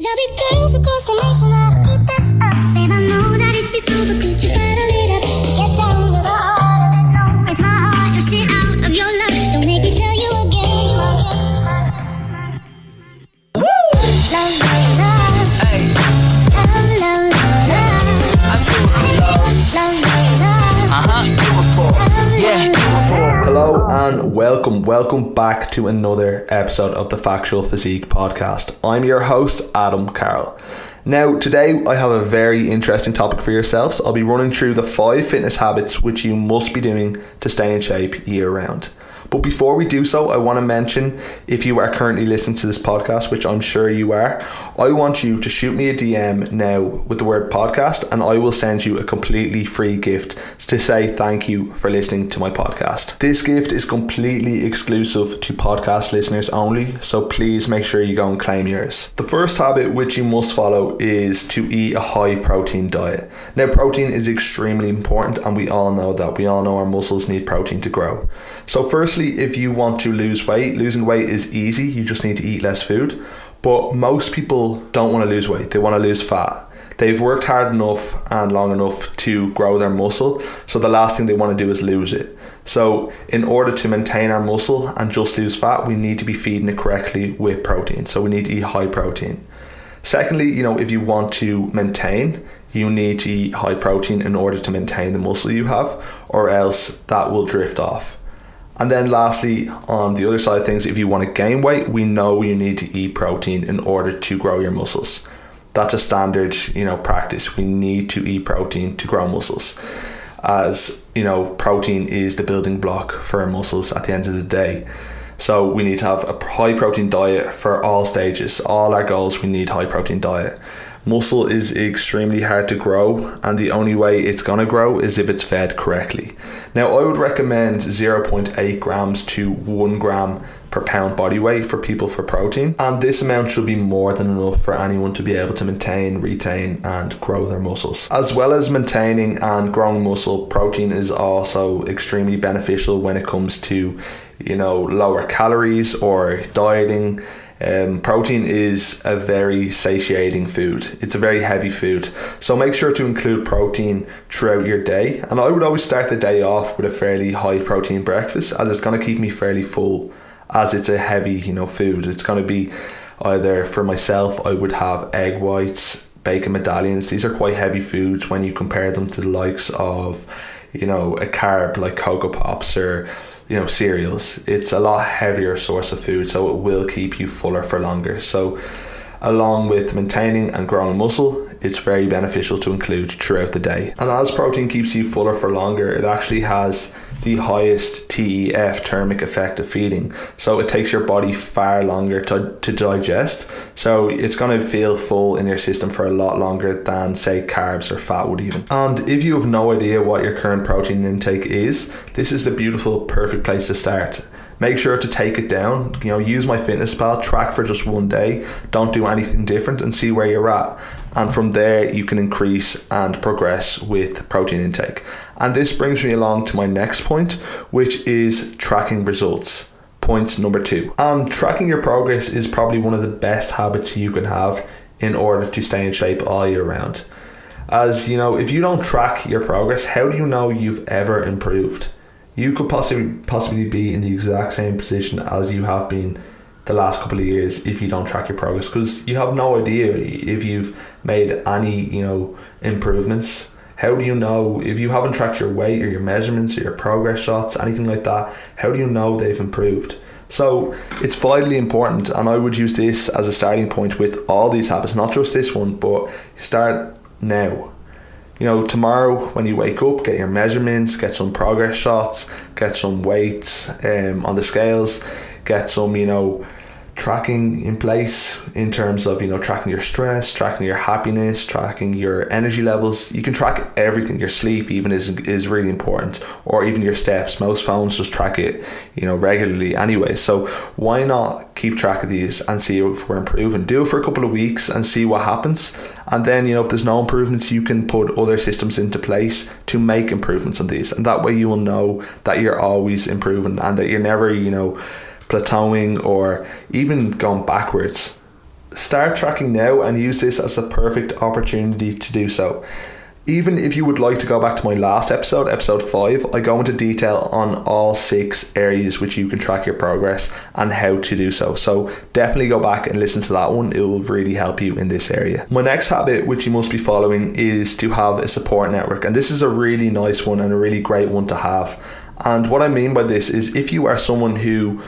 There'll be girls across the welcome, welcome back to another episode of the Factual Physique podcast. I'm your host, Adam Carroll. Now, today I have a very interesting topic for yourselves. I'll be running through the five fitness habits which you must be doing to stay in shape year round. But before we do so, I want to mention if you are currently listening to this podcast, which I'm sure you are, I want you to shoot me a DM now with the word podcast and I will send you a completely free gift to say thank you for listening to my podcast. This gift is completely exclusive to podcast listeners only, so please make sure you go and claim yours. The first habit which you must follow is to eat a high protein diet. Now, protein is extremely important, and we all know that. We all know our muscles need protein to grow. So, firstly, if you want to lose weight, losing weight is easy, you just need to eat less food. But most people don't want to lose weight, they want to lose fat. They've worked hard enough and long enough to grow their muscle, so the last thing they want to do is lose it. So, in order to maintain our muscle and just lose fat, we need to be feeding it correctly with protein. So, we need to eat high protein. Secondly, you know, if you want to maintain, you need to eat high protein in order to maintain the muscle you have, or else that will drift off. And then lastly, on the other side of things, if you want to gain weight, we know you need to eat protein in order to grow your muscles. That's a standard, you know, practice. We need to eat protein to grow muscles. As, you know, protein is the building block for our muscles at the end of the day. So we need to have a high protein diet for all stages. All our goals, we need high protein diet. Muscle is extremely hard to grow, and the only way it's going to grow is if it's fed correctly. Now, I would recommend 0.8 grams to 1 gram per pound body weight for people for protein, and this amount should be more than enough for anyone to be able to maintain, retain, and grow their muscles. As well as maintaining and growing muscle, protein is also extremely beneficial when it comes to, you know, lower calories or dieting. Um, protein is a very satiating food. It's a very heavy food. So make sure to include protein throughout your day. And I would always start the day off with a fairly high protein breakfast as it's going to keep me fairly full as it's a heavy, you know, food. It's going to be either for myself, I would have egg whites, bacon medallions. These are quite heavy foods when you compare them to the likes of, you know, a carb like Coco Pops or you know cereals. It's a lot heavier source of food so it will keep you fuller for longer. So along with maintaining and growing muscle it's very beneficial to include throughout the day. And as protein keeps you fuller for longer it actually has the highest TEF thermic effect of feeding. So it takes your body far longer to, to digest. So it's going to feel full in your system for a lot longer than say carbs or fat would even. And if you have no idea what your current protein intake is this is the beautiful perfect place to start make sure to take it down. You know use MyFitnessPal track for just one day. Don't do anything different and see where you're at. And from there you can increase and progress with protein intake. And this brings me along to my next point which is tracking results. Point number two. And tracking your progress is probably one of the best habits you can have in order to stay in shape all year round. As you know if you don't track your progress how do you know you've ever improved you could possibly possibly be in the exact same position as you have been the last couple of years if you don't track your progress because you have no idea if you've made any you know improvements. How do you know if you haven't tracked your weight or your measurements or your progress shots anything like that? How do you know they've improved? So it's vitally important and i would use this as a starting point with all these habits not just this one but start now you know, tomorrow when you wake up, get your measurements, get some progress shots, get some weights um, on the scales, get some, you know, tracking in place in terms of you know tracking your stress tracking your happiness tracking your energy levels. You can track everything your sleep even is is really important or even your steps. Most phones just track it you know regularly anyway. So why not keep track of these and see if we're improving? Do it for a couple of weeks and see what happens. And then you know if there's no improvements you can put other systems into place to make improvements on these. And that way you will know that you're always improving and that you're never you know plateauing or even gone backwards start tracking now and use this as a perfect opportunity to do so. Even if you would like to go back to my last episode, episode 5, I go into detail on all six areas which you can track your progress and how to do so. So definitely go back and listen to that one, it will really help you in this area. My next habit, which you must be following, is to have a support network, and this is a really nice one and a really great one to have. And what I mean by this is if you are someone who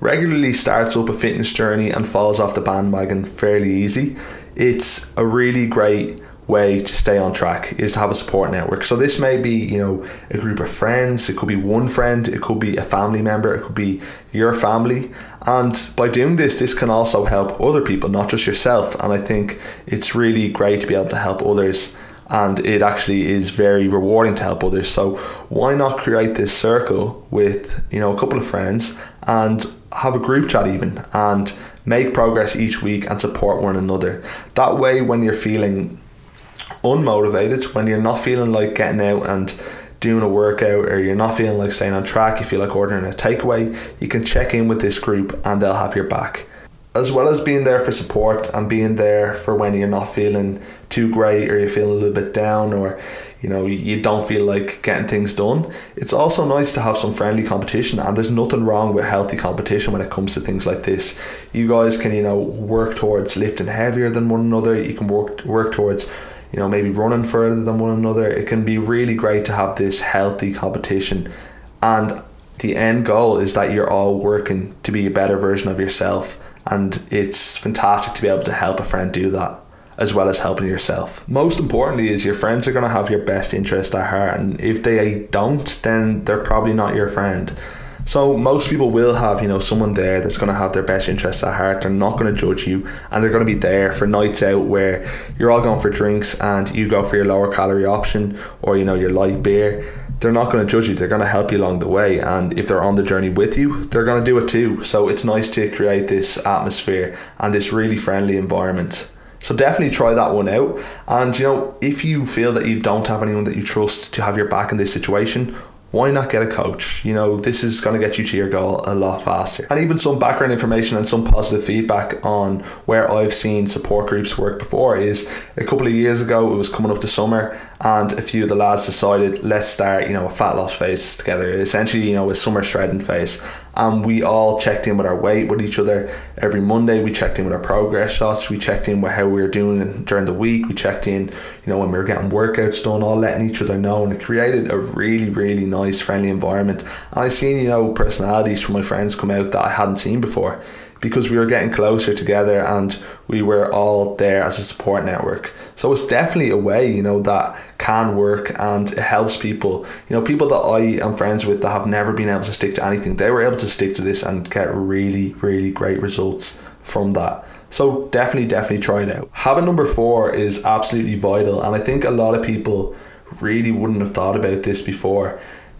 regularly starts up a fitness journey and falls off the bandwagon fairly easy, it's a really great way to stay on track is to have a support network. So this may be, you know, a group of friends, it could be one friend, it could be a family member, it could be your family. And by doing this, this can also help other people, not just yourself. And I think it's really great to be able to help others and it actually is very rewarding to help others. So why not create this circle with, you know, a couple of friends and have a group chat even and make progress each week and support one another. That way when you're feeling unmotivated, when you're not feeling like getting out and doing a workout or you're not feeling like staying on track, you feel like ordering a takeaway, you can check in with this group and they'll have your back. As well as being there for support and being there for when you're not feeling too great or you're feeling a little bit down or you know you don't feel like getting things done it's also nice to have some friendly competition. And there's nothing wrong with healthy competition when it comes to things like this. You guys can you know work towards lifting heavier than one another. You can work work towards you know maybe running further than one another. It can be really great to have this healthy competition. And the end goal is that you're all working to be a better version of yourself and it's fantastic to be able to help a friend do that as well as helping yourself. Most importantly is your friends are going to have your best interest at heart and if they don't then they're probably not your friend. So most people will have, you know, someone there that's going to have their best interests at heart. They're not going to judge you, and they're going to be there for nights out where you're all going for drinks and you go for your lower calorie option or you know your light beer. They're not going to judge you. They're going to help you along the way, and if they're on the journey with you, they're going to do it too. So it's nice to create this atmosphere and this really friendly environment. So definitely try that one out. And you know, if you feel that you don't have anyone that you trust to have your back in this situation, why not get a coach? You know, this is going to get you to your goal a lot faster. And even some background information and some positive feedback on where I've seen support groups work before is a couple of years ago, it was coming up to summer, and a few of the lads decided, let's start, you know, a fat loss phase together. Essentially, you know, a summer shredding phase. And we all checked in with our weight with each other every Monday. We checked in with our progress shots. We checked in with how we were doing during the week. We checked in, you know, when we were getting workouts done, all letting each other know. And it created a really, really nice, friendly environment. And I've seen, you know, personalities from my friends come out that I hadn't seen before because we were getting closer together and we were all there as a support network. So it's definitely a way, you know, that can work and it helps people. You know, people that I am friends with that have never been able to stick to anything, they were able to stick to this and get really, really great results from that. So definitely, definitely try it out. Habit number four is absolutely vital, and I think a lot of people really wouldn't have thought about this before.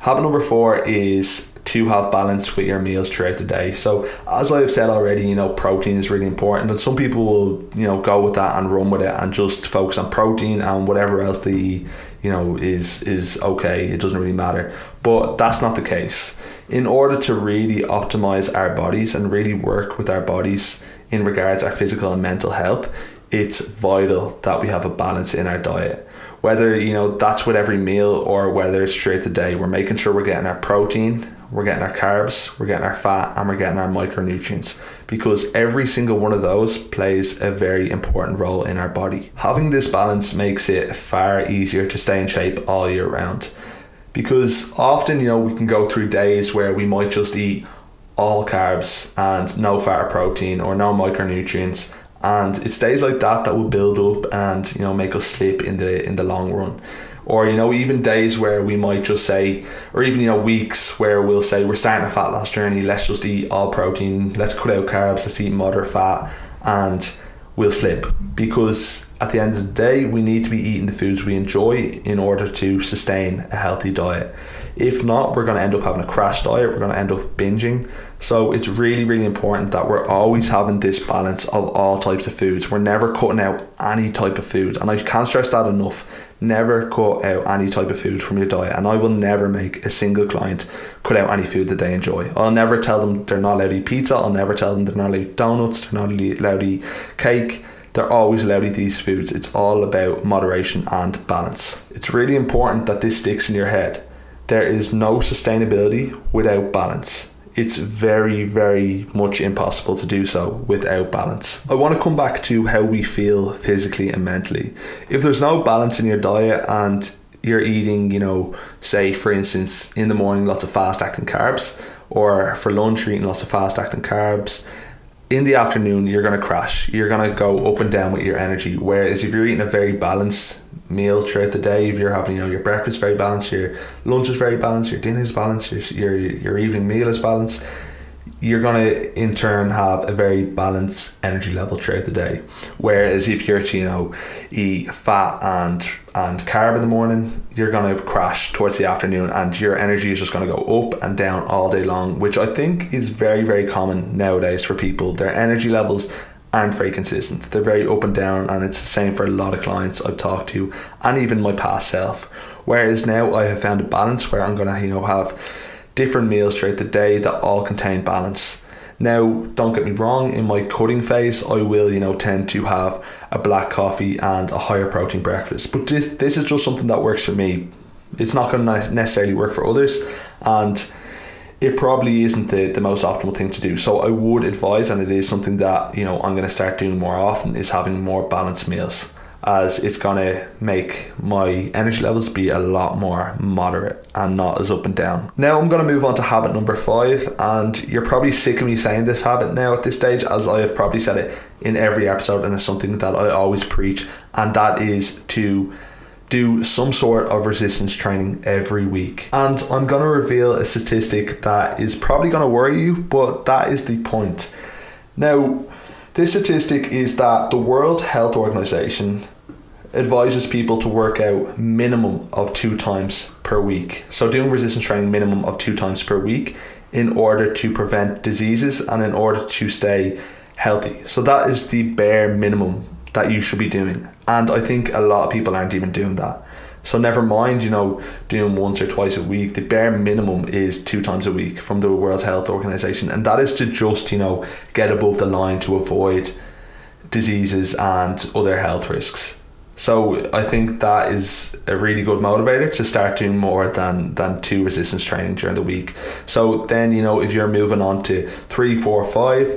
Habit number four is to have balance with your meals throughout the day. So as I've said already, you know, protein is really important, and some people will, you know, go with that and run with it and just focus on protein and whatever else the you know is is okay. It doesn't really matter. But that's not the case. In order to really optimize our bodies and really work with our bodies in regards our physical and mental health, it's vital that we have a balance in our diet whether you know that's with every meal or whether it's straight the day we're making sure we're getting our protein we're getting our carbs, we're getting our fat, and we're getting our micronutrients because every single one of those plays a very important role in our body. Having this balance makes it far easier to stay in shape all year round because often, you know, we can go through days where we might just eat all carbs and no fat or protein or no micronutrients and it's days like that that will build up and you know make us slip in the in the long run or you know even days where we might just say or even you know weeks where we'll say we're starting a fat loss journey. Let's just eat all protein. Let's cut out carbs. Let's eat moderate fat. And we'll slip. Because at the end of the day, we need to be eating the foods we enjoy in order to sustain a healthy diet. If not, we're going to end up having a crash diet, we're going to end up binging. So it's really, really important that we're always having this balance of all types of foods. We're never cutting out any type of food. And I can't stress that enough. Never cut out any type of food from your diet. And I will never make a single client cut out any food that they enjoy. I'll never tell them they're not allowed to eat pizza. I'll never tell them they're not allowed to eat donuts, they're not allowed to eat cake they're always allowed to eat these foods. It's all about moderation and balance. It's really important that this sticks in your head. There is no sustainability without balance. It's very, very much impossible to do so without balance. I want to come back to how we feel physically and mentally. If there's no balance in your diet and you're eating, you know, say for instance, in the morning lots of fast acting carbs, or for lunch you're eating lots of fast acting carbs, in the afternoon you're going to crash. You're going to go up and down with your energy. Whereas if you're eating a very balanced meal throughout the day if you're having you know your breakfast very balanced your lunch is very balanced your dinner is balanced your, your, your evening meal is balanced you're going to in turn have a very balanced energy level throughout the day. Whereas if you're to you know eat fat and and carb in the morning you're going to crash towards the afternoon and your energy is just going to go up and down all day long which i think is very very common nowadays for people. Their energy levels aren't very consistent. They're very up and down and it's the same for a lot of clients i've talked to and even my past self. Whereas now i have found a balance where i'm going to you know have different meals throughout the day that all contain balance. Now, don't get me wrong, in my cutting phase, I will, you know, tend to have a black coffee and a higher protein breakfast. But this, this is just something that works for me. It's not going to necessarily work for others, and it probably isn't the, the most optimal thing to do. So I would advise, and it is something that, you know, I'm going to start doing more often, is having more balanced meals as it's gonna make my energy levels be a lot more moderate and not as up and down. Now I'm gonna move on to habit number five, and you're probably sick of me saying this habit now at this stage, as I have probably said it in every episode, and it's something that I always preach, and that is to do some sort of resistance training every week. And I'm to reveal a statistic that is probably to worry you, but that is the point. Now, this statistic is that the World Health Organization advises people to work out minimum of two times per week. So doing resistance training minimum of two times per week in order to prevent diseases and in order to stay healthy. So that is the bare minimum that you should be doing. And I think a lot of people aren't even doing that. So never mind, you know, doing once or twice a week. The bare minimum is two times a week from the World Health Organization, and that is to just you know get above the line to avoid diseases and other health risks. So I think that is a really good motivator to start doing more than than two resistance training during the week. So then you know if you're moving on to three, four, five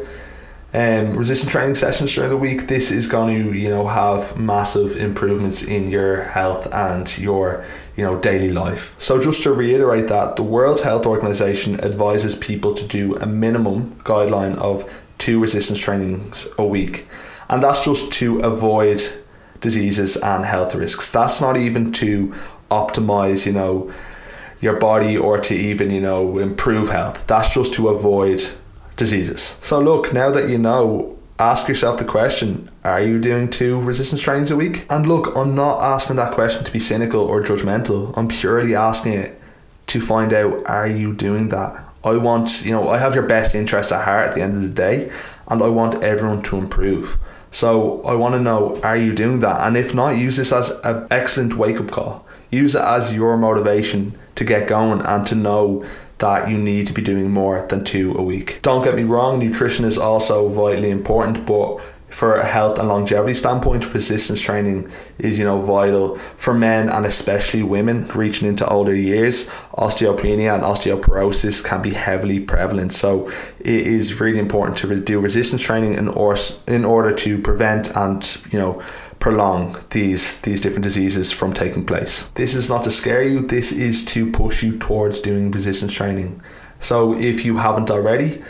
um, resistance training sessions during the week, this is going to you know have massive improvements in your health and your you know daily life. So just to reiterate that, the World Health Organization advises people to do a minimum guideline of two resistance trainings a week, and that's just to avoid diseases and health risks. That's not even to optimize, you know, your body or to even you know improve health. That's just to avoid diseases. So, look, now that you know, ask yourself the question are you doing two resistance trainings a week? And look, I'm not asking that question to be cynical or judgmental, I'm purely asking it to find out are you doing that? I want, you know, I have your best interests at heart at the end of the day, and I want everyone to improve. So I want to know are you doing that? And if not, use this as an excellent wake up call. Use it as your motivation to get going and to know that you need to be doing more than two a week. Don't get me wrong, nutrition is also vitally important, but for a health and longevity standpoint, resistance training is you know vital for men and especially women reaching into older years. Osteopenia and osteoporosis can be heavily prevalent, so it is really important to do resistance training in or in order to prevent and you know prolong these these different diseases from taking place. This is not to scare you, this is to push you towards doing resistance training. So if you haven't already,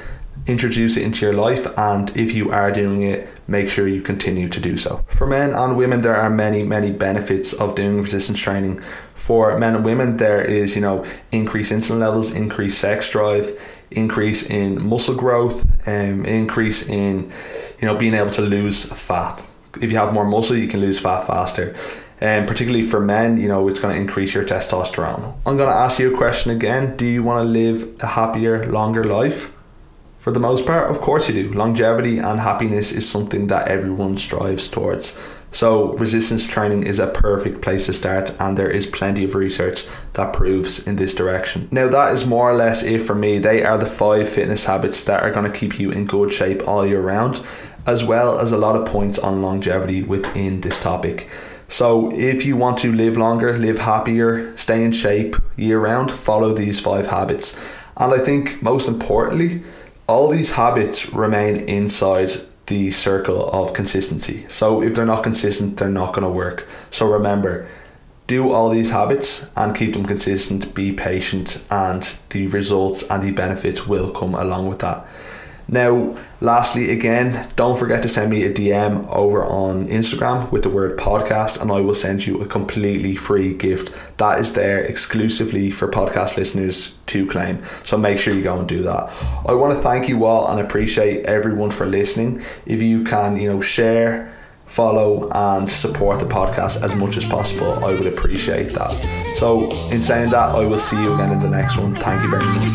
introduce it into your life and if you are doing it, make sure you continue to do so. For men and women there are many many benefits of doing resistance training. For men and women there is, you know, increased insulin levels, increased sex drive, increase in muscle growth, um, increase in you know being able to lose fat if you have more muscle, you can lose fat faster. And particularly for men, you know, it's going to increase your testosterone. I'm going to ask you a question again. Do you want to live a happier, longer life? For the most part, of course you do. Longevity and happiness is something that everyone strives towards. So, resistance training is a perfect place to start, and there is plenty of research that proves in this direction. Now, that is more or less it for me. They are the five fitness habits that are going to keep you in good shape all year round, as well as a lot of points on longevity within this topic. So, if you want to live longer, live happier, stay in shape year round, follow these five habits. And I think most importantly, all these habits remain inside the circle of consistency. So if they're not consistent, they're not going to work. So remember, do all these habits and keep them consistent, be patient, and the results and the benefits will come along with that. Now, lastly, again, don't forget to send me a DM over on Instagram with the word podcast, and I will send you a completely free gift that is there exclusively for podcast listeners to claim. So make sure you go and do that. I want to thank you all and appreciate everyone for listening. If you can, you know, share follow and support the podcast as much as possible. I would appreciate that. So, in saying that, I will see you again in the next one. Thank you very much.